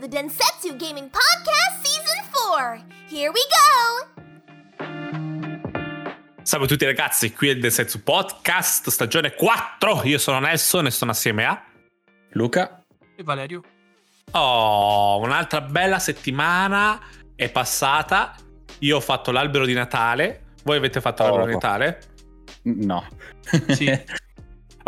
the Densetsu Gaming Podcast Season 4. Here we go! Salve a tutti ragazzi, qui è il Densetsu Podcast, stagione 4. Io sono Nelson e sono assieme a Luca e Valerio. Oh, un'altra bella settimana è passata. Io ho fatto l'albero di Natale. Voi avete fatto Oh. l'albero di Natale? No. Sì.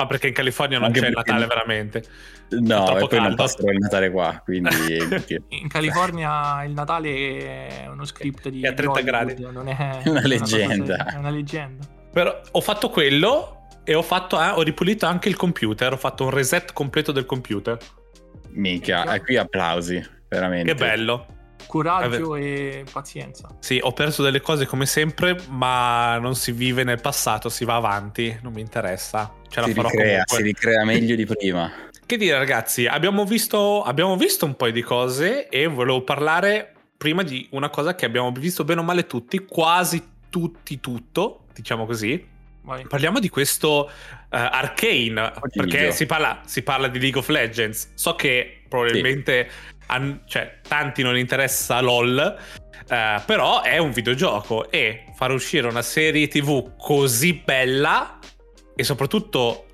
Ma perché in California non Anche c'è il Natale veramente. no, troppo e poi non caldo. passerò il Natale qua, quindi... In California il Natale è uno script di È a 30 Hollywood, gradi. Non è Una cosa leggenda. seria, È una leggenda. Però ho fatto quello e ho, fatto, eh, ho ripulito anche il computer. Ho fatto un reset completo del computer. Minchia, e qui applausi, veramente. Che bello. Coraggio e pazienza. Sì, ho perso delle cose come sempre, ma non si vive nel passato, si va avanti. Non mi interessa. Ce la Si farò ricrea, comunque. si ricrea meglio di prima. Che dire, ragazzi, abbiamo visto, abbiamo visto un paio di cose e volevo parlare prima di una cosa che abbiamo visto bene o male tutti, quasi tutti, tutto, diciamo così. Vai. Parliamo di questo eh, Arcane, Oddio. perché si parla, si parla di League of Legends. So che probabilmente an- cioè, tanti non interessa LOL, eh, però è un videogioco e far uscire una serie TV così bella e soprattutto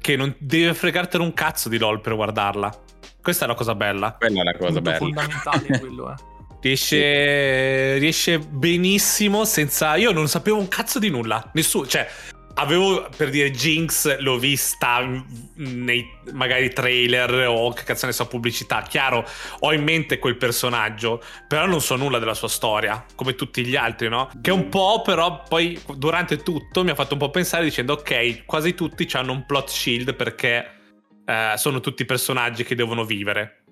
che non deve fregartene un cazzo di LOL per guardarla. Questa è la cosa bella. Quella è la cosa Punto bella. fondamentale quello, eh. Riesce, riesce benissimo senza... Io non sapevo un cazzo di nulla. Nessuno... Cioè, avevo per dire Jinx, l'ho vista nei magari trailer o che cazzo ne so, pubblicità. Chiaro, ho in mente quel personaggio, però non so nulla della sua storia, come tutti gli altri, no? Che un po' però poi durante tutto mi ha fatto un po' pensare dicendo ok, quasi tutti hanno un plot shield perché eh, sono tutti personaggi che devono vivere.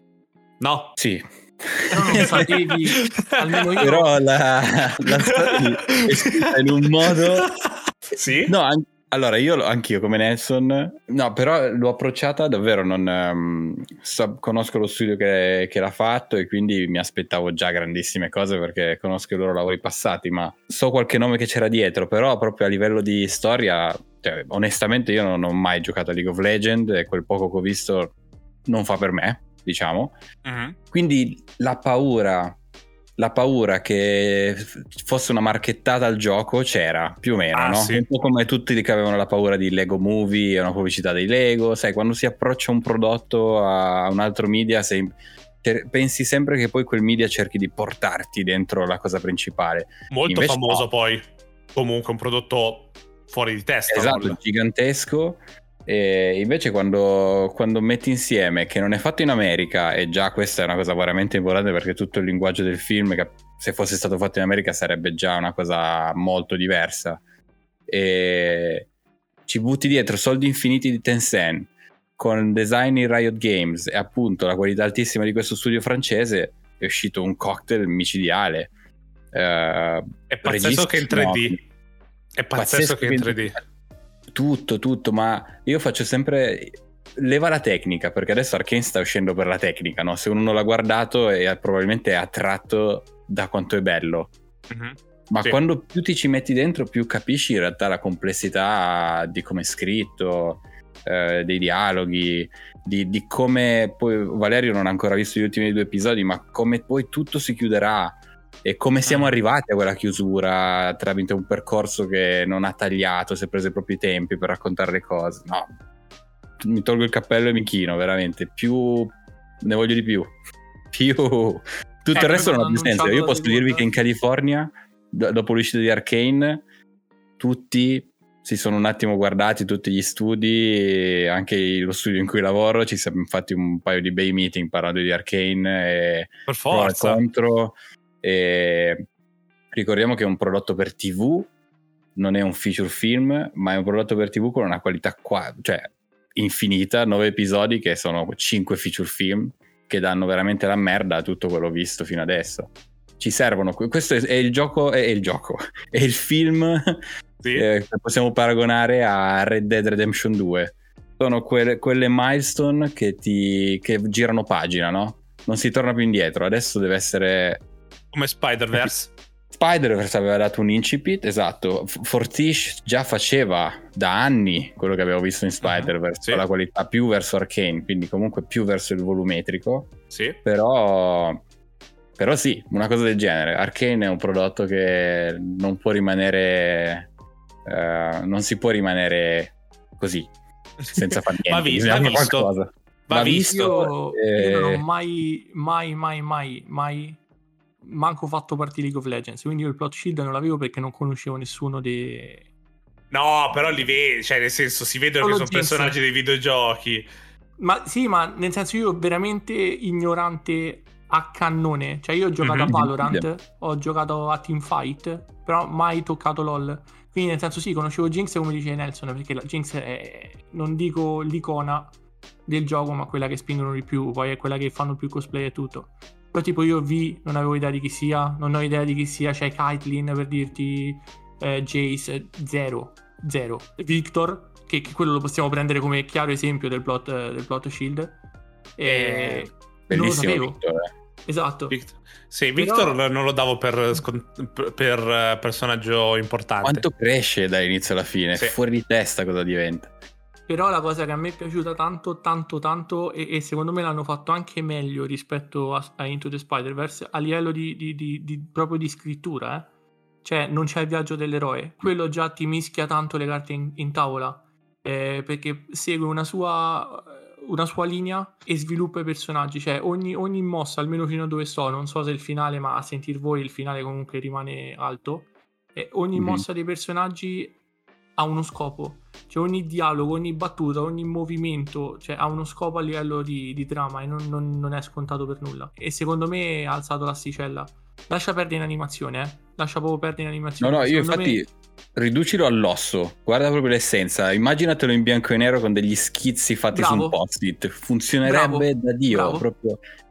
No? Sì, Però non sapevi, almeno io... però la, la storia è scritta in un modo... Sì? No, an- allora io anch'io come Nelson, no, però l'ho approcciata davvero, non, ehm, so- conosco lo studio che, che l'ha fatto e quindi mi aspettavo già grandissime cose perché conosco i loro lavori passati, ma so qualche nome che c'era dietro, però proprio a livello di storia, cioè, onestamente io non ho mai giocato a League of Legends e quel poco che ho visto non fa per me, diciamo. Mhm. Quindi la paura, la paura che fosse una marchettata al gioco c'era più o meno, Ah, no? sì. Un po' come tutti che avevano la paura di Lego Movie e una pubblicità dei Lego, sai, quando si approccia un prodotto a un altro media, sei- pensi sempre che poi quel media cerchi di portarti dentro la cosa principale. Molto Invece famoso no. poi. Comunque un prodotto fuori di testa. Esatto, LOL. gigantesco. E invece quando, quando metti insieme che non è fatto in America, e già questa è una cosa veramente importante perché tutto il linguaggio del film, che se fosse stato fatto in America sarebbe già una cosa molto diversa, e ci butti dietro soldi infiniti di Tencent, con design in Riot Games e appunto la qualità altissima di questo studio francese, è uscito un cocktail micidiale. Eh, È pazzesco che in 3D. registri È pazzesco che in 3D. Tutto, tutto, ma io faccio sempre leva la tecnica, perché adesso Arkane sta uscendo per la tecnica, no? Se uno non l'ha guardato è probabilmente è attratto da quanto è bello. Mhm. Ma Sì. quando più ti ci metti dentro, più capisci in realtà la complessità di come è scritto, eh, dei dialoghi, di, di come poi Valerio non ha ancora visto gli ultimi due episodi, ma come poi tutto si chiuderà e come siamo Mm. arrivati a quella chiusura tramite un percorso che non ha tagliato, si è preso i propri tempi per raccontare le cose. No, mi tolgo il cappello e mi chino, veramente. Più ne voglio di più. Più tutto Eh, il resto come non ha più senso. Io posso dirvi che in California, do- dopo l'uscita di Arkane, tutti si sono un attimo guardati, tutti gli studi, anche lo studio in cui lavoro, ci siamo fatti un paio di bei meeting parlando di Arkane e Per pro forza. contro. E ricordiamo che è un prodotto per TV, non è un feature film, ma è un prodotto per TV con una qualità qua, cioè infinita, nove episodi che sono cinque feature film che danno veramente la merda a tutto quello visto fino adesso. Ci servono, questo è, è il gioco, è il gioco, è il film Sì. eh, che possiamo paragonare a Red Dead Redemption 2. Sono quelle, quelle milestone che, ti, che girano pagina, no? Non si torna più indietro, adesso deve essere Come Spider-Verse. Spider-Verse aveva dato un incipit, esatto. F- Fortiche già faceva da anni quello che avevo visto in Spider-Verse, sì. con la qualità più verso Arcane, quindi comunque più verso il volumetrico. Sì. Però, però sì, una cosa del genere. Arcane è un prodotto che non può rimanere. eh, non si può rimanere così senza fare niente. Va visto, va visto. qualcosa. Va Va visto. Io, io non eh, ho mai, mai, mai, mai, mai manco fatto partire League of Legends. Quindi io il plot shield non l'avevo perché non conoscevo nessuno dei. No, però li vedi, cioè nel senso si vedono che sono personaggi dei videogiochi. Ma sì, ma nel senso io veramente ignorante a cannone. Cioè io ho giocato Mhm. a Valorant, ho giocato a Teamfight, però mai toccato LOL. Quindi nel senso sì, conoscevo Jinx come dice Nelson, perché la Jinx è, non dico l'icona del gioco, ma quella che spingono di più, poi è quella che fanno più cosplay e tutto. Però tipo io V non avevo idea di chi sia, non ho idea di chi sia, c'è Caitlyn per dirti eh, Jace, zero, zero. Victor, che, che quello lo possiamo prendere come chiaro esempio del plot, eh, del plot shield. E Eh, non lo sapevo. Victor, eh. Esatto. Victor- Sì, Victor Però- non lo davo per- per, eh, personaggio importante. Quanto cresce dall'inizio alla fine? Sì. Fuori di testa cosa diventa. Però la cosa che a me è piaciuta tanto, tanto, tanto, e, e secondo me l'hanno fatto anche meglio rispetto a, a Into the Spider-Verse a livello di, di- di- di- proprio di scrittura, eh. Cioè, non c'è il viaggio dell'eroe. Quello già ti mischia tanto le carte in, in tavola. eh, perché segue una sua, una sua linea e sviluppa i personaggi. Cioè, ogni, ogni mossa, almeno fino a dove sto, non so se il finale, ma a sentir voi il finale comunque rimane alto. eh, ogni Mhm. mossa dei personaggi ha uno scopo. Cioè ogni dialogo, ogni battuta, ogni movimento cioè, ha uno scopo a livello di, di trama e non, non- non è scontato per nulla. E secondo me ha alzato l'asticella. Lascia perdere in animazione, eh. Lascia proprio perdere in No, animazione. no, io Secondo me- infatti riducilo all'osso, guarda proprio l'essenza, immaginatelo in bianco e nero con degli schizzi fatti su Bravo. un post-it, funzionerebbe Bravo. da Dio.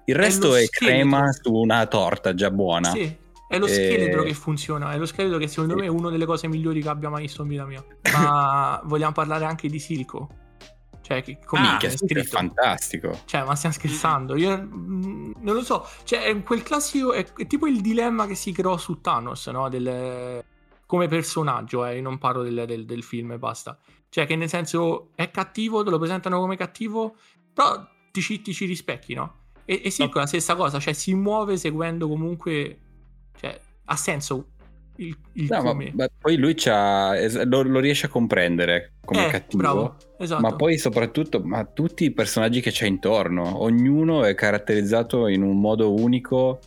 Il È resto è, scheletro. crema su una torta già buona. Sì, è lo Eh, scheletro che funziona. È lo scheletro che secondo sì. me è una delle cose migliori che abbia mai visto in vita mia. Ma vogliamo parlare anche di Silco. Cioè, che come Ah, è sì, è fantastico. Cioè, ma stiamo scherzando? Io mm, non lo so. Cioè, è quel classico. È, è tipo il dilemma che si creò su Thanos, no? Del- come personaggio, eh. Io non parlo del, del- del film e basta. Cioè, che nel senso è cattivo, te lo presentano come cattivo, però ti ci, ti ci rispecchi, no? E, e Silco è la stessa cosa, cioè si muove seguendo comunque. Cioè, ha senso il, il No, ma, come. ma poi lui lo, lo riesce a comprendere come Eh, cattivo. bravo, esatto. Ma poi soprattutto, ma tutti i personaggi che c'è intorno, ognuno è caratterizzato in un modo unico,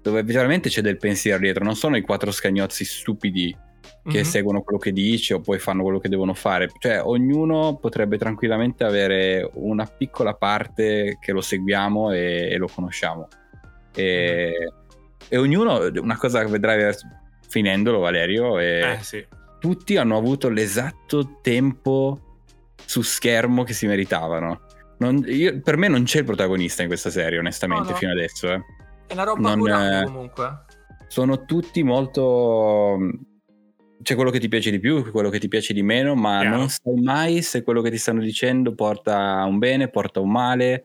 dove veramente c'è del pensiero dietro, non sono i quattro scagnozzi stupidi che Mhm. seguono quello che dice o poi fanno quello che devono fare, cioè ognuno potrebbe tranquillamente avere una piccola parte che lo seguiamo e, e lo conosciamo. E, e ognuno, una cosa che vedrai finendolo Valerio, è Eh, sì. tutti hanno avuto l'esatto tempo su schermo che si meritavano. Non- io- per me non c'è il protagonista in questa serie, onestamente, No, no. fino adesso. eh. È una roba non, curata eh, comunque. Sono tutti molto. C'è quello che ti piace di più, quello che ti piace di meno, ma Chiaro. non sai mai se quello che ti stanno dicendo porta a un bene, porta a un male.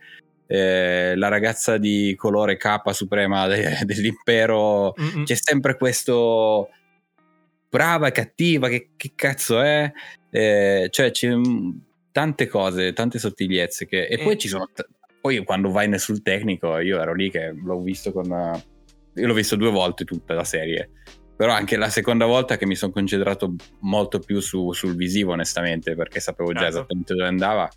Eh, la ragazza di colore K suprema de- dell'impero Mm-mm. c'è sempre questo brava e cattiva, che, che cazzo è? Eh, cioè, c'è mm, tante cose, tante sottigliezze. Che... E Eh. poi ci sono. t- Poi quando vai nel- sul tecnico, io ero lì che l'ho visto con. Io l'ho visto due volte tutta la serie. Però anche la seconda volta che mi sono concentrato molto più su- sul visivo, onestamente, perché sapevo già Certo. esattamente dove andava.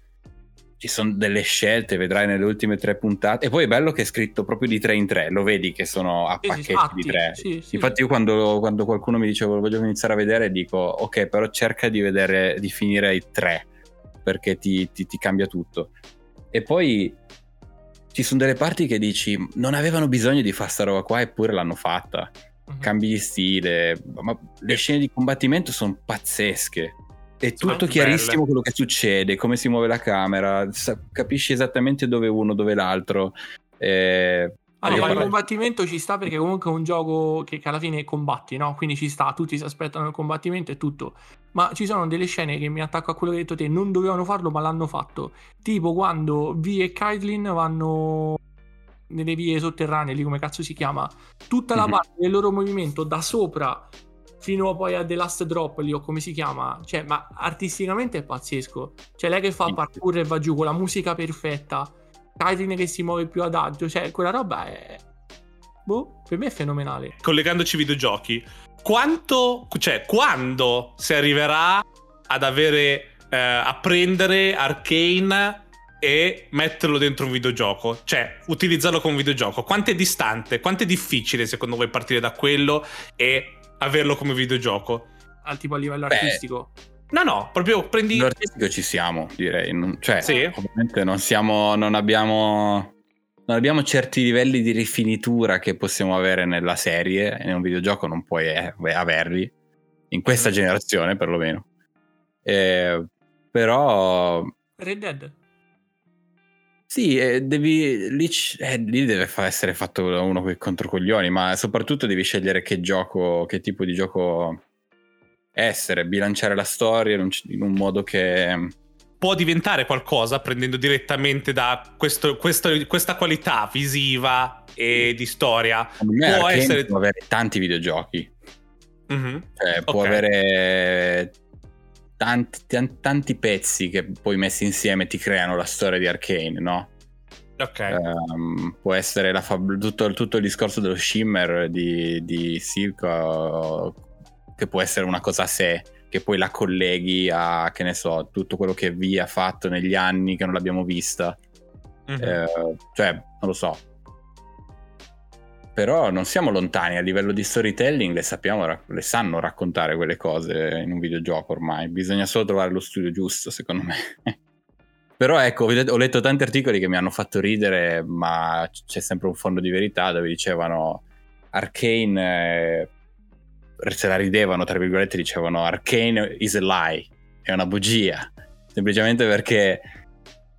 Ci sono delle scelte, vedrai nelle ultime tre puntate. E poi è bello che è scritto proprio di tre in tre, lo vedi che sono a pacchetti fatti, di tre. sì, sì. Infatti, io quando, quando qualcuno mi dice voglio iniziare a vedere, dico ok, però cerca di vedere, di finire i tre perché ti, ti- ti cambia tutto. E poi ci sono delle parti che dici non avevano bisogno di fare sta roba qua, eppure l'hanno fatta. Mhm. Cambi di stile, ma le scene di combattimento sono pazzesche. È tutto chiarissimo belle. quello che succede, come si muove la camera, sa- capisci esattamente dove uno, dove l'altro. Eh, Allora, io il combattimento ci sta perché comunque è un gioco che, che alla fine combatti, no? Quindi ci sta, tutti si aspettano il combattimento e tutto. Ma ci sono delle scene che mi attacco a quello che hai detto te, non dovevano farlo ma l'hanno fatto. Tipo quando V e Caitlyn vanno nelle vie sotterranee, lì come cazzo si chiama, tutta la Mhm. parte del loro movimento da sopra fino poi a The Last Drop lì o come si chiama, cioè ma artisticamente è pazzesco. Cioè lei che fa parkour e va giù con la musica perfetta, Katrine che si muove più adagio, cioè quella roba è boh, per me è fenomenale. collegandoci ai videogiochi, quanto, cioè, quando si arriverà ad avere, eh, a prendere Arcane e metterlo dentro un videogioco? Cioè, utilizzarlo come videogioco? Quanto è distante? Quanto è difficile secondo voi partire da quello e averlo come videogioco? Al tipo a livello Beh, artistico. No, no, proprio prendi... L'artistico ci siamo, direi. Non- cioè, Sì. ovviamente non siamo, non abbiamo, non abbiamo certi livelli di rifinitura che possiamo avere nella serie. In un videogioco non puoi eh, averli, in questa Mhm. generazione perlomeno. Eh, però Red Dead. Sì, eh, devi, lì, eh, lì deve fa- essere fatto da uno con i controcoglioni, ma soprattutto devi scegliere che gioco, che tipo di gioco essere, bilanciare la storia in un, in un modo che... può diventare qualcosa prendendo direttamente da questo- questo- questa qualità visiva e di storia. Può essere- può avere tanti videogiochi, Mhm. cioè può Ok. avere tanti, tan- tanti pezzi che poi messi insieme ti creano la storia di Arcane, no? Ok. Ehm, può essere la fab- tutto, tutto il discorso dello shimmer di, di Silco che può essere una cosa a sé che poi la colleghi a che ne so tutto quello che Vi ha fatto negli anni che non l'abbiamo vista Mhm. Eh, cioè non lo so però non siamo lontani a livello di storytelling le sappiamo le sanno raccontare quelle cose in un videogioco ormai. Bisogna solo trovare lo studio giusto secondo me. Però ecco, ho let- ho letto tanti articoli che mi hanno fatto ridere, ma c'è sempre un fondo di verità dove dicevano Arcane, eh, se la ridevano, tra virgolette, dicevano Arcane is a lie, è una bugia, semplicemente perché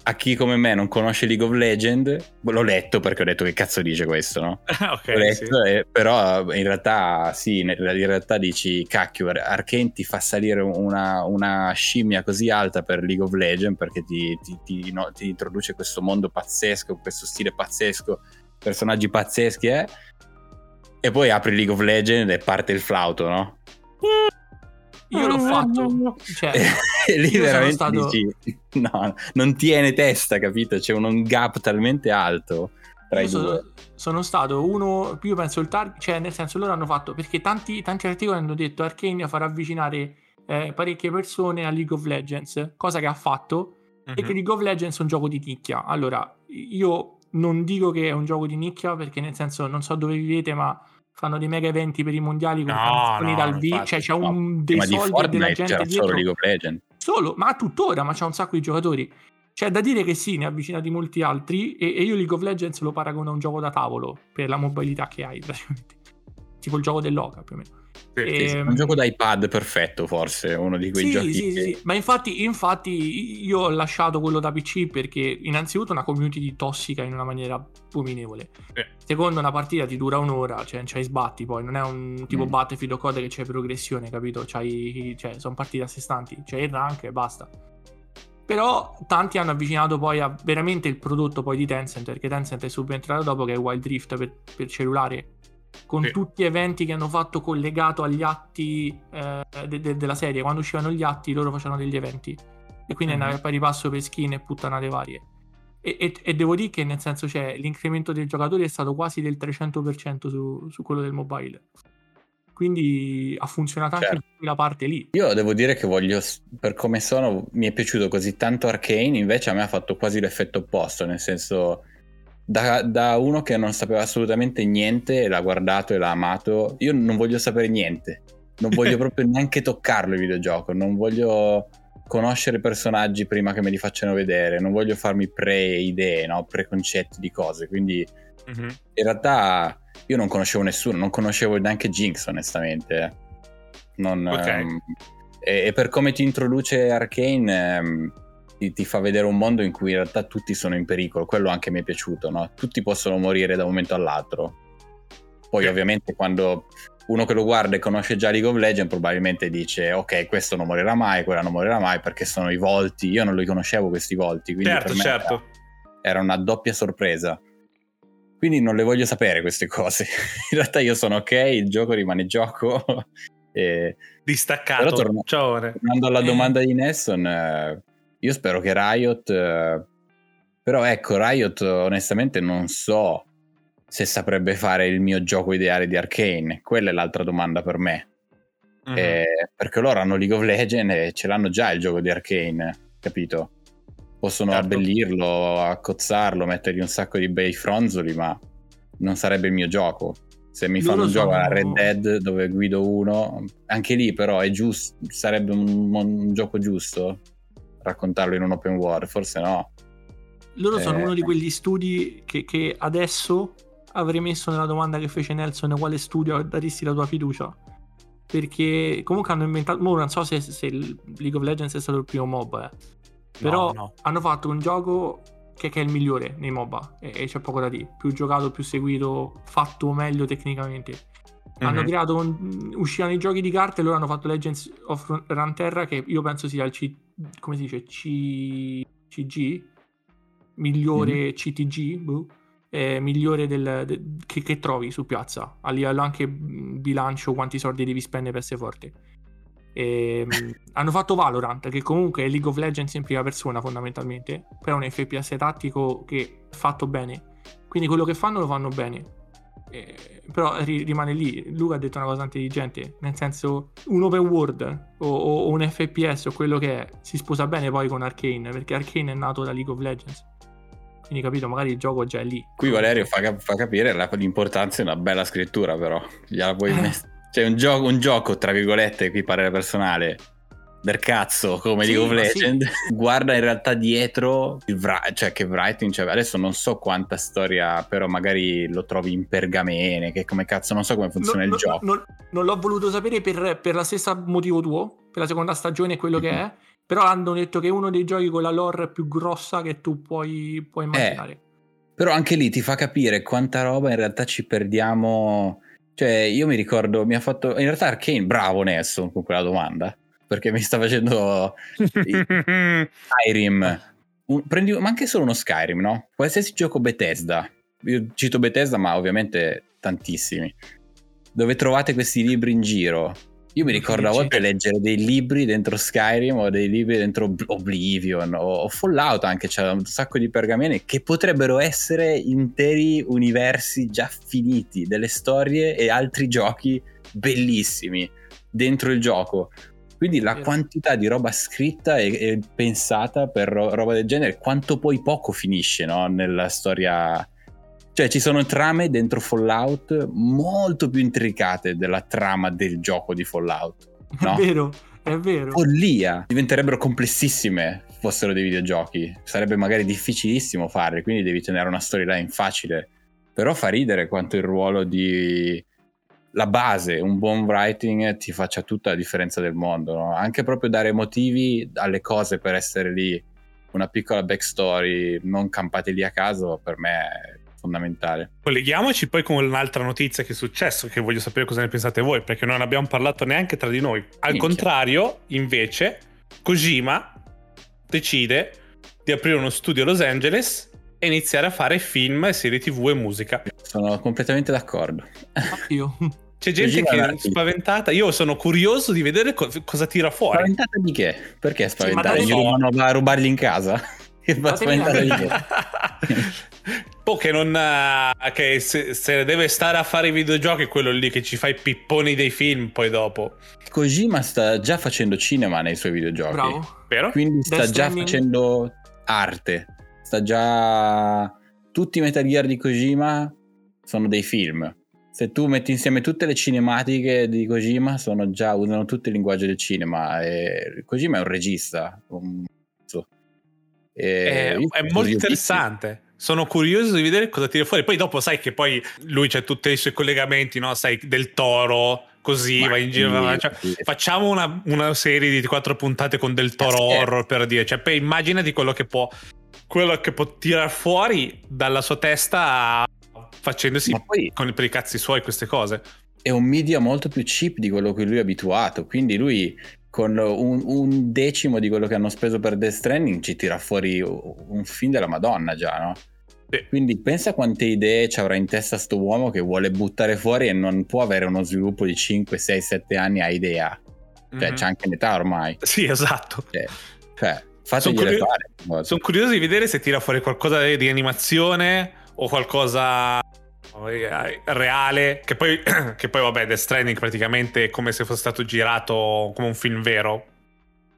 a chi come me non conosce League of Legends, l'ho letto perché ho detto che cazzo dice questo, no? ok, Ho sì. letto, eh, però in realtà sì, in realtà dici cacchio, Arkane ti fa salire una, una scimmia così alta per League of Legends perché ti, ti- ti- no, ti introduce questo mondo pazzesco, questo stile pazzesco, personaggi pazzeschi, eh? E poi apri League of Legends e parte il flauto, no? Io l'ho fatto. Cioè, lì sono veramente stato- dici no, non tiene testa, capito? C'è un, un gap talmente alto tra io i due. sono, sono stato uno, io penso il target, cioè nel senso loro hanno fatto, perché tanti, tanti articoli hanno detto Arcane farà avvicinare eh, parecchie persone a League of Legends, cosa che ha fatto, e che Mhm. League of Legends è un gioco di nicchia. Allora, io non dico che è un gioco di nicchia, perché nel senso non so dove vivete, ma fanno dei mega eventi per i mondiali con No, no, dal infatti, cioè c'è No, un, dei Ma di soldi della gente dietro. solo League of Legends. Solo, ma tuttora, ma c'è un sacco di giocatori. C'è da dire che sì, ne ha avvicinati molti altri e, e io League of Legends lo paragono a un gioco da tavolo per la mobilità che hai, praticamente. Tipo il gioco dell'Oca, più o meno. Sì, E- Ehm, un gioco da iPad perfetto, forse, uno di quei Sì, giochi sì, che- sì, sì. ma infatti, infatti io ho lasciato quello da PC perché innanzitutto una community tossica in una maniera abominevole. Sì. Secondo una partita ti dura un'ora, cioè c'hai sbatti poi, non è un tipo Mm. Battlefield o code che c'è progressione, capito? C'hai, cioè, sono partite a sé stanti, c'è il rank e basta. Però tanti hanno avvicinato poi a veramente il prodotto poi di Tencent, perché Tencent è subentrato dopo che è Wild Rift per, per cellulare, con Sì. tutti gli eventi che hanno fatto collegato agli atti eh, de- de- della serie. Quando uscivano gli atti loro facevano degli eventi. E quindi Mhm. andava a pari passo per skin e puttanate varie. E, e- e devo dire che nel senso c'è l'incremento dei giocatori è stato quasi del 300% su, su quello del mobile. Quindi ha funzionato anche Certo. quella parte lì. Io devo dire che voglio, per come sono, mi è piaciuto così tanto Arcane, invece a me ha fatto quasi l'effetto opposto, nel senso, da, da uno che non sapeva assolutamente niente, e l'ha guardato e l'ha amato, io non voglio sapere niente, non voglio proprio neanche toccarlo il videogioco, non voglio conoscere personaggi prima che me li facciano vedere, non voglio farmi pre-idee, no? preconcetti di cose, quindi Mhm. in realtà io non conoscevo nessuno, non conoscevo neanche Jinx onestamente. Non, Ok. ehm, e, e per come ti introduce Arcane ehm, ti, ti fa vedere un mondo in cui in realtà tutti sono in pericolo, quello anche mi è piaciuto, no? tutti possono morire da un momento all'altro. Poi Sì. ovviamente quando uno che lo guarda e conosce già League of Legends probabilmente dice ok questo non morirà mai, quella non morirà mai perché sono i volti, io non li conoscevo questi volti, quindi Certo, certo. era una doppia sorpresa. Quindi non le voglio sapere queste cose. In realtà io sono ok, il gioco rimane gioco. e... Distaccato. Però torno- Ciao. Tornando alla domanda di Nesson, eh, io spero che Riot... eh, però ecco, Riot onestamente non so se saprebbe fare il mio gioco ideale di Arcane. Quella è l'altra domanda per me. Mhm. Eh, perché loro hanno League of Legends e ce l'hanno già il gioco di Arcane, capito? Possono Certo. abbellirlo, accozzarlo, mettergli un sacco di bei fronzoli, ma non sarebbe il mio gioco. Se mi Loro fanno un gioco sono- a Red Dead dove guido uno, anche lì però è giusto, sarebbe un, un gioco giusto raccontarlo in un open world, forse no. Loro sono Eh. uno di quegli studi che, che adesso avrei messo nella domanda che fece Nelson quale studio daresti la tua fiducia. Perché comunque hanno inventato. mo non so se, se League of Legends è stato il primo MOBA, eh. Però No, no. hanno fatto un gioco che, che è il migliore nei MOBA. E, e c'è poco da dire. Più giocato, più seguito, fatto meglio tecnicamente. Hanno Mhm. creato un, uscivano i giochi di carte e loro hanno fatto Legends of Runeterra che io penso sia il C, come si dice? C, CG migliore CTG boh, eh, migliore del, de- che, che trovi su piazza. A livello anche bilancio quanti soldi devi spendere per essere forte. Ehm, hanno fatto Valorant che comunque è League of Legends in prima persona fondamentalmente. Però è un FPS tattico che è fatto bene. Quindi quello che fanno lo fanno bene Eh, però ri- rimane lì Luca ha detto una cosa intelligente nel senso un open world o, o- un FPS o quello che è si sposa bene poi con Arcane perché Arcane è nato da League of Legends quindi capito magari il gioco già è lì Qui Valerio fa, cap- fa capire la- l'importanza di una bella scrittura, però. Gliela puoi Eh. mess- Cioè, un gioco, un gioco, tra virgolette, qui parere personale, del cazzo, come Sì, League of ma sì. Legends, guarda in realtà dietro, wri- cioè che writing, cioè, adesso non so quanta storia, però magari lo trovi in pergamene, che come cazzo, non so come funziona Non- il non- gioco. non, non l'ho voluto sapere per, per la stessa motivo tuo, per la seconda stagione quello che Mhm. è, però hanno detto che è uno dei giochi con la lore più grossa che tu puoi, puoi immaginare. Però anche lì ti fa capire quanta roba in realtà ci perdiamo. Cioè, io mi ricordo, mi ha fatto. In realtà, Arcane, bravo Nelson con quella domanda. Perché mi sta facendo Skyrim. Un- prendi, ma anche solo uno Skyrim, no? Qualsiasi gioco Bethesda. Io cito Bethesda, ma ovviamente tantissimi. Dove trovate questi libri in giro. Io mi ricordo a volte leggere dei libri dentro Skyrim o dei libri dentro Ob- Oblivion o, o Fallout anche, c'è un sacco di pergamene che potrebbero essere interi universi già finiti, delle storie e altri giochi bellissimi dentro il gioco. Quindi la quantità di roba scritta e, e pensata per ro- roba del genere, quanto poi poco finisce no? nella storia. Cioè, ci sono trame dentro Fallout molto più intricate della trama del gioco di Fallout. No. È vero, è vero. Follia! Diventerebbero complessissime fossero dei videogiochi. Sarebbe magari difficilissimo farli, quindi devi tenere una storyline facile. Però fa ridere quanto il ruolo di la base, un buon writing ti faccia tutta la differenza del mondo, no? anche proprio dare motivi alle cose per essere lì, una piccola backstory, non campate lì a caso, per me è fondamentale. Colleghiamoci poi con un'altra notizia che è successo, che voglio sapere cosa ne pensate voi, perché non abbiamo parlato neanche tra di noi. Al Minchia. contrario, invece, Kojima decide di aprire uno studio a Los Angeles e iniziare a fare film, serie tv e musica. Sono completamente d'accordo. Io. C'è gente che è spaventata. Io sono curioso di vedere co- cosa tira fuori. Spaventata di che? Perché spaventata? non Gli so. rubano a rubarli in casa? Ma spaventare di che? Poi che non. eh, che se, se deve stare a fare i videogiochi, è quello lì che ci fa i pipponi dei film poi dopo. Kojima sta già facendo cinema nei suoi videogiochi. Bravo. Vero? Quindi sta Death già Stranding. facendo arte. Sta già. Tutti i Metal Gear di Kojima sono dei film. Se tu metti insieme tutte le cinematiche di Kojima, sono già, usano tutto il linguaggio del cinema. E Kojima è un regista. un- È, è molto interessante. Sono curioso di vedere cosa tira fuori. Poi dopo sai che poi lui c'ha tutti i suoi collegamenti, no? Sai, del toro, così, Ma va in giro. va- cioè, sì. Facciamo una, una serie di quattro puntate con del toro Eh, sì. horror per dire. Cioè, poi immaginati quello che può. Quello che può tirar fuori dalla sua testa facendosi poi con per i cazzi suoi queste cose. è un media molto più cheap di quello a cui lui è abituato. Quindi lui con un, un decimo di quello che hanno speso per Death Stranding ci tira fuori un film della Madonna già, no? Sì. Quindi pensa quante idee ci avrà in testa sto uomo che vuole buttare fuori e non può avere uno sviluppo di 5, 6, 7 anni a idea. Cioè, Mhm. c'è anche l'età ormai. Sì, esatto. Cioè, cioè fategliele curio- fare. Sono curioso di vedere se tira fuori qualcosa di animazione o qualcosa reale. Che poi, che poi vabbè, Death Stranding praticamente è come se fosse stato girato come un film vero.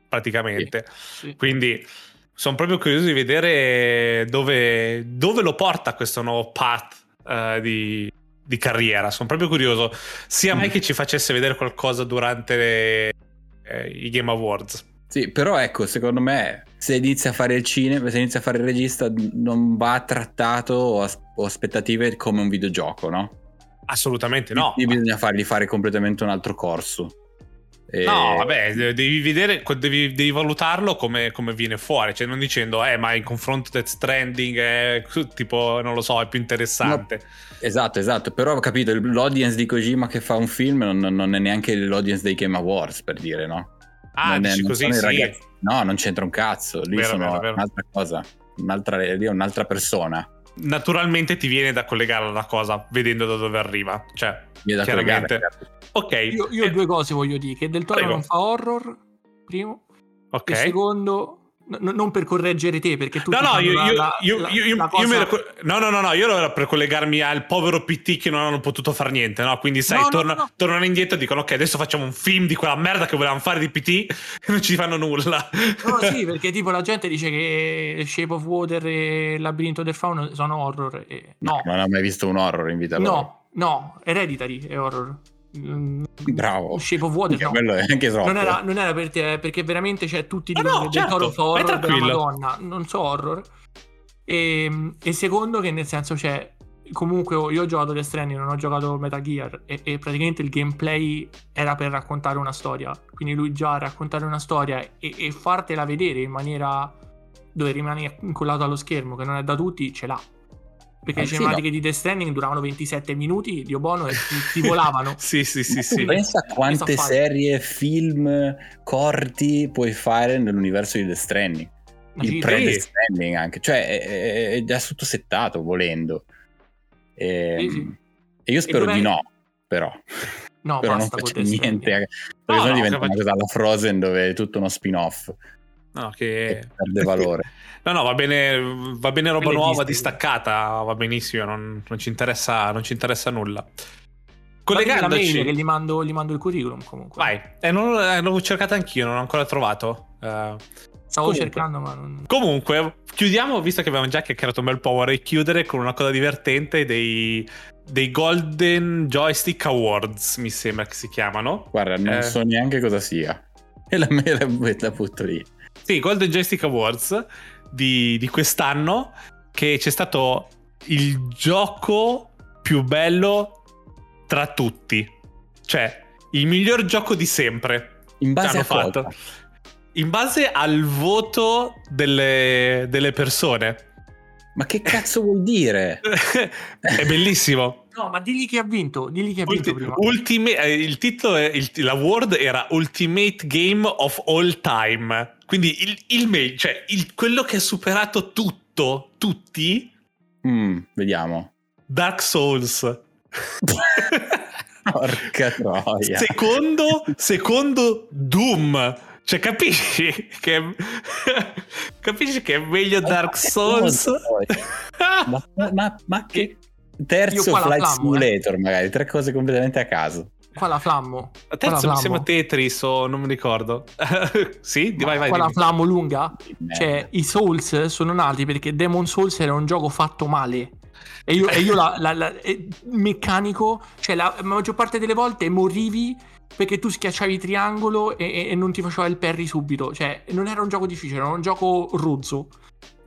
Praticamente. Sì. Quindi sono proprio curioso di vedere dove, dove lo porta questo nuovo path eh, di, di carriera. Sono proprio curioso. Sia mai che ci facesse vedere qualcosa durante le- eh, i Game Awards. Sì, però ecco, secondo me se inizia a fare il cinema, se inizia a fare il regista, non va trattato o, as- o aspettative come un videogioco, no? Assolutamente no. Quindi bisogna fargli fare completamente un altro corso. E- No, vabbè, de- devi vedere, devi, devi valutarlo come, come viene fuori, cioè non dicendo, eh, ma in confronto Death Stranding è tipo, non lo so, è più interessante. Esatto, esatto, però ho capito, l'audience di Kojima che fa un film non, non è neanche l'audience dei Game Awards, per dire, no? Ah, Non è- dici non così, sì. ragazzi- No, non c'entra un cazzo, lì Vero, sono vero, vero. un'altra cosa, un'altra, lì è un'altra persona. Naturalmente ti viene da collegare la cosa vedendo da dove arriva. Cioè, Viene da chiaramente. collegare, certo. Ok. Io, io eh, due cose voglio dire: che Del Toro Prego. non fa horror, primo, ok. e secondo, n- non per correggere te, perché tu No, no, io, io, io, io, io- io mi ero co- no, no, no, no, io ero per collegarmi al povero PT che non hanno potuto fare niente, no? Quindi, sai, No, no, torna- no, no. tornano indietro e dicono, ok, adesso facciamo un film di quella merda che volevamo fare di PT e non ci fanno nulla. No, sì, perché tipo la gente dice che Shape of Water e il Labirinto del Fauno sono horror. E... No, No, non ho mai visto un horror in vita loro. no, no, Hereditary è horror. Mm, Bravo. Water Che no. quello è anche troppo. Non era, non era per te, eh, perché veramente c'è tutti Ah, dicono no, Del certo, horror della. Madonna, non so horror. E, e secondo che nel senso c'è comunque io ho giocato Death Stranding, non ho giocato Metal Gear e, e praticamente il gameplay era per raccontare una storia. Quindi lui già raccontare una storia e, e fartela vedere in maniera dove rimani incollato allo schermo, che non è da tutti, ce l'ha. Perché Eh, le sì, cinematiche di Death Stranding duravano 27 minuti, Dio buono, e ti, ti volavano. sì, sì, sì, sì. Pensa a quante serie, film corti puoi fare nell'universo di The Stranding. Ma Il sì. Stranding anche. Cioè, è, è- già sottosettato volendo. E, Sì, sì. e io spero dov'è- di no, però. No, però non faccio Death niente. Perché No, sennò no, diventa una cosa alla Frozen dove è tutto uno spin-off. No, che che... perde valore. No, no, va bene, va bene roba Quelle nuova, Disney. distaccata, va benissimo, non, non ci, interessa, non ci interessa nulla. Collegandoci... mail che gli mando, gli mando il curriculum comunque. Vai, eh, non, eh, l'ho cercata anch'io, non l'ho ancora trovato. Eh, Stavo Comunque. cercando, ma non. Comunque, chiudiamo, visto che abbiamo già chiacchierato un bel po', vorrei chiudere con una cosa divertente dei, dei Golden Joystick Awards, mi sembra che si chiamano. Guarda, non Eh. so neanche cosa sia. E la me la, la butto lì. Sì, Golden Joystick Awards di, di quest'anno, che c'è stato il gioco più bello tra tutti. Cioè, il miglior gioco di sempre. In base a cosa? fatto. In base al voto delle, delle persone. Ma che cazzo vuol dire? È bellissimo. No, ma digli chi ha vinto. Digli chi ha vinto Ulti- prima. ultime- eh, il titolo, il, l'award era Ultimate Game of All Time. Quindi il, il me- cioè il- quello che ha superato tutto, tutti, Mm, vediamo. Dark Souls. Porca troia. secondo, secondo Doom. Cioè, capisci che, capisci che è meglio Dark Souls? Ma, ma- ma- che terzo Flight eh. Simulator, magari tre cose completamente a caso. Qua la flammo. La terza mi sembra Tetris o non mi ricordo. sì, vai, vai. Qua la flammo lunga. Cioè, i Souls sono nati perché Demon Souls era un gioco fatto male. E io, e io la, la- la- meccanico, cioè la maggior parte delle volte morivi perché tu schiacciavi il triangolo e, e- e non ti faceva il parry subito. Cioè, non era un gioco difficile, era un gioco rozzo.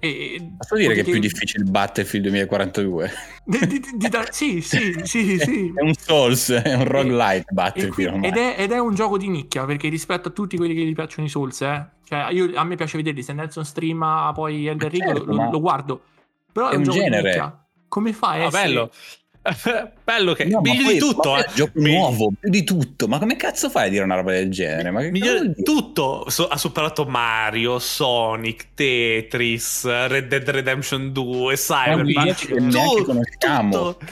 E, Posso dire che è più difficile Battlefield 2042? di- di- di sì, sì, sì, sì. È un Souls, è un roguelite E Battlefield. ed, è, ed è un gioco di nicchia perché rispetto a tutti quelli che gli piacciono i Souls, eh. Cioè, io- a me piace vederli. Se Nelson streama poi Elden Ring certo, lo, lo guardo. Però è, è un, un gioco genere. di nicchia. Come fa a Ah, essere bello. Bello che No, meglio di tutto, eh. gioco nuovo, più di tutto. Ma come cazzo fai a dire una roba del genere? Ma di dire? tutto So- ha superato Mario, Sonic, Tetris, Red Dead Redemption 2, Ma un Cyberpunk, neanche tutto, conosciamo. tutto.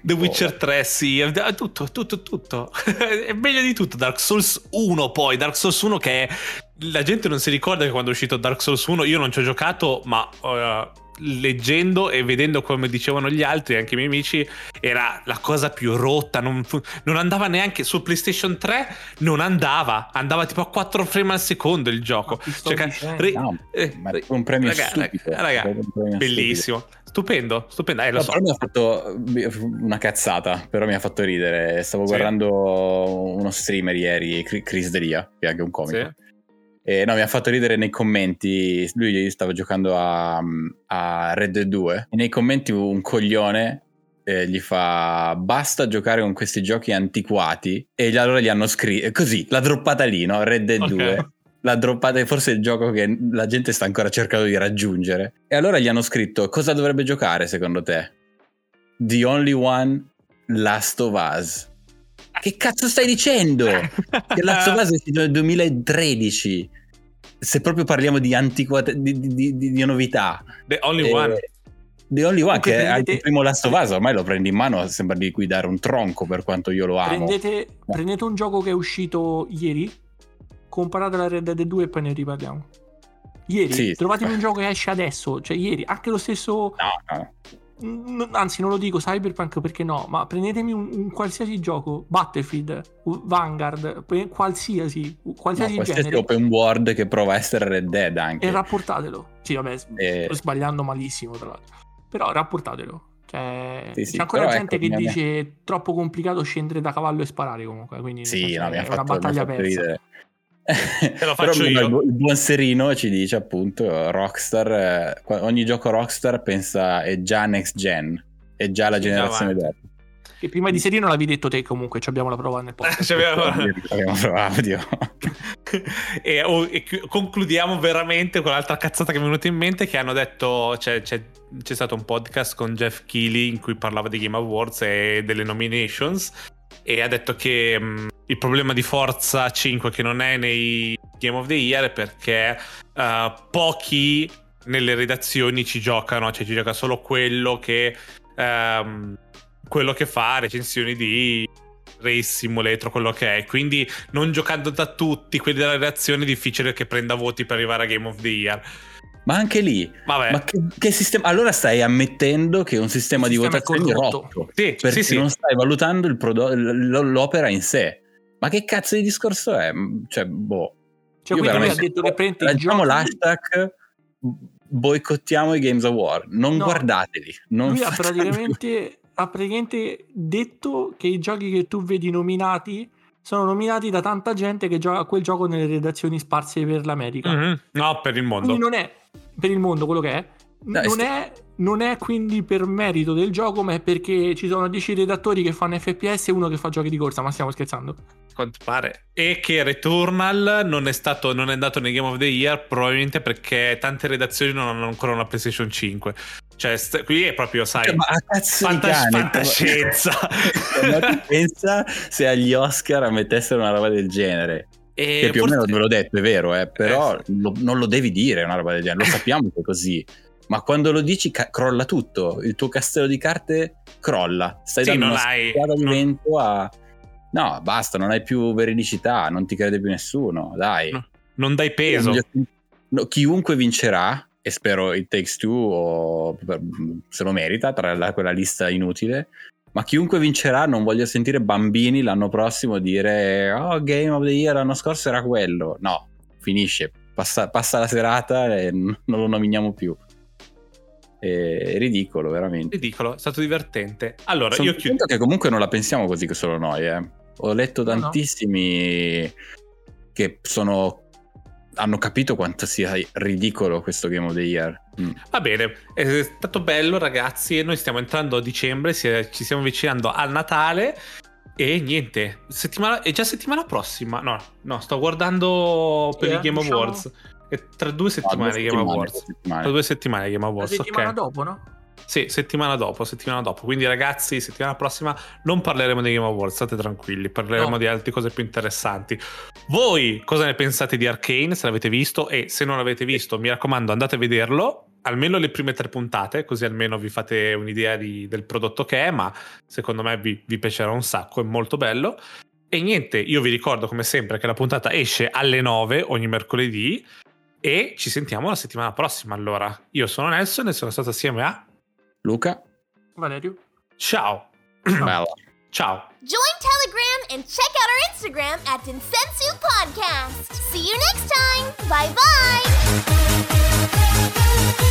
The Witcher 3, sì, è tutto, tutto, tutto. è meglio di tutto. Dark Souls 1, poi Dark Souls 1 che è... la gente non si ricorda che quando è uscito Dark Souls 1 io non ci ho giocato, ma eh, leggendo e vedendo come dicevano gli altri, anche i miei amici, era la cosa più rotta. Non, non andava neanche su PlayStation 3, non andava, andava tipo a 4 frame al secondo il gioco. Cioè, dicendo. re- No, eh, ma è un premio raga, stupido. raga, raga, premio bellissimo, stupendo, stupendo. Eh, lo No, so. però mi ha fatto una cazzata, però mi ha fatto ridere. Stavo Sì. guardando uno streamer ieri, Chris Delia, che è anche un comico. Sì. E no, mi ha fatto ridere nei commenti. Lui stava giocando a, a Red Dead 2. E nei commenti un coglione eh, gli fa: Basta giocare con questi giochi antiquati. E allora gli hanno scritto così, l'ha droppata lì, no? Red Dead Ok. 2. L'ha droppata, forse è il gioco che la gente sta ancora cercando di raggiungere. E allora gli hanno scritto: Cosa dovrebbe giocare secondo te? The Only One Last of Us. Che cazzo stai dicendo? Che Last of Us è nel 2013. Se proprio parliamo di antiquità, di, di- di- di novità. The Only Eh, One. The Only One, che è prendete- il primo Last of Us, ormai lo prendi in mano, sembra di guidare un tronco per quanto io lo amo. Prendete, prendete un gioco che è uscito ieri, comparate la Red Dead 2 e poi ne riparliamo. Ieri, Sì, sì. trovatemi un gioco che esce adesso, cioè ieri, anche lo stesso, No, no. N- anzi non lo dico Cyberpunk perché no, ma prendetemi un, un qualsiasi gioco, Battlefield, Vanguard, pre- qualsiasi, No, qualsiasi qualsiasi open world che prova a essere Red Dead anche. e rapportatelo. Sì, vabbè, s- Eh. sto sbagliando malissimo tra l'altro, però rapportatelo. Cioè, Sì, sì, c'è ancora gente ecco, che dice troppo complicato scendere da cavallo e sparare comunque, quindi Sì, no, è una battaglia persa. ridere. Lo Però faccio il, io. bu- il buon Serino ci dice appunto Rockstar, eh, ogni gioco Rockstar pensa è già next gen, è già la generazione dopo. Che prima di Serino l'avevi detto te comunque, ci abbiamo la prova nel podcast. Ci abbiamo- Abbiamo provato, Dio. e, oh, e chi- concludiamo veramente con l'altra cazzata che mi è venuta in mente che hanno detto c'è, c'è- c'è stato un podcast con Jeff Keighley in cui parlava di Game Awards e delle nominations e ha detto che mh, il problema di Forza 5 che non è nei Game of the Year è perché eh, pochi nelle redazioni ci giocano cioè ci gioca solo quello che ehm, quello che fa recensioni di Race Simulator, quello che è. Quindi, non giocando da tutti quelli della redazione, è difficile che prenda voti per arrivare a Game of the Year. Ma anche lì, Vabbè, ma che, che sistema? Allora stai ammettendo che è un sistema Il di sistema è votazione corrotto. rotto. sì, Perché sì, sì. non stai valutando il prodo- l- l'opera in sé. Ma che cazzo di discorso è? Cioè, boh. Cioè, Io quindi lui ha detto che prende giochi... l'hashtag boicottiamo i Games Award. Non No. guardateli. Non Lui ha praticamente, ha praticamente detto che i giochi che tu vedi nominati sono nominati da tanta gente che gioca a quel gioco nelle redazioni sparse per l'America. Mhm. No, per il mondo. Quindi non è per il mondo quello che è. No, non, è è non è quindi per merito del gioco, ma è perché ci sono 10 redattori che fanno FPS e uno che fa giochi di corsa. Ma stiamo scherzando? a quanto pare. E che Returnal non è stato non è andato nei Game of the Year probabilmente perché tante redazioni non hanno ancora una PlayStation 5. Cioè, st- qui è proprio, sai, Ma a cazzo fantas- cane, fantascienza. Ma pensa se agli Oscar mettessero una roba del genere? E Che più o forse- meno ve l'ho detto, è vero, eh, però Eh, lo- non lo devi dire una roba del genere, lo sappiamo che è così. Ma quando lo dici ca- crolla tutto, il tuo castello di carte crolla. Stai Sì, dando non una hai- spada di non- vento a... No, basta, non hai più veridicità, non ti crede più nessuno, dai. No, non dai peso. No, chiunque vincerà, e spero It Takes Two o se lo merita tra la- quella lista inutile, ma chiunque vincerà non voglio sentire bambini l'anno prossimo dire oh Game of the Year l'anno scorso era quello. No, finisce, passa, passa la serata e non lo nominiamo più. È ridicolo, veramente. Ridicolo, è stato divertente. Allora, Sono io chiudo. contento che comunque non la pensiamo così che solo noi. eh. Ho letto No, no. tantissimi che sono hanno capito quanto sia ridicolo questo Game of the Year. Mm. Va bene, è stato bello ragazzi noi stiamo entrando a dicembre, ci stiamo avvicinando al Natale e niente, settimana, è già settimana prossima, no, no, sto guardando per Sì, i Game diciamo- Awards, è tra due settimane No, due i Game Awards, due settimane. tra due settimane Game La Awards, settimana ok. dopo, no? Sì, settimana dopo, settimana dopo. Quindi ragazzi, settimana prossima non parleremo di Game Awards, state tranquilli, parleremo No. di altre cose più interessanti. Voi cosa ne pensate di Arcane, se l'avete visto? E se non l'avete visto, mi raccomando, andate a vederlo. Almeno le prime tre puntate, così almeno vi fate un'idea di- del prodotto che è, ma secondo me vi, vi piacerà un sacco, è molto bello. E niente, io vi ricordo come sempre che la puntata esce alle 9 ogni mercoledì e ci sentiamo la settimana prossima. Allora, io sono Nelson e sono stato assieme a Luca, Valerio. Ciao. Ciao. Ciao. Join Telegram and check out our Instagram at Insensu Podcast. See you next time. Bye bye.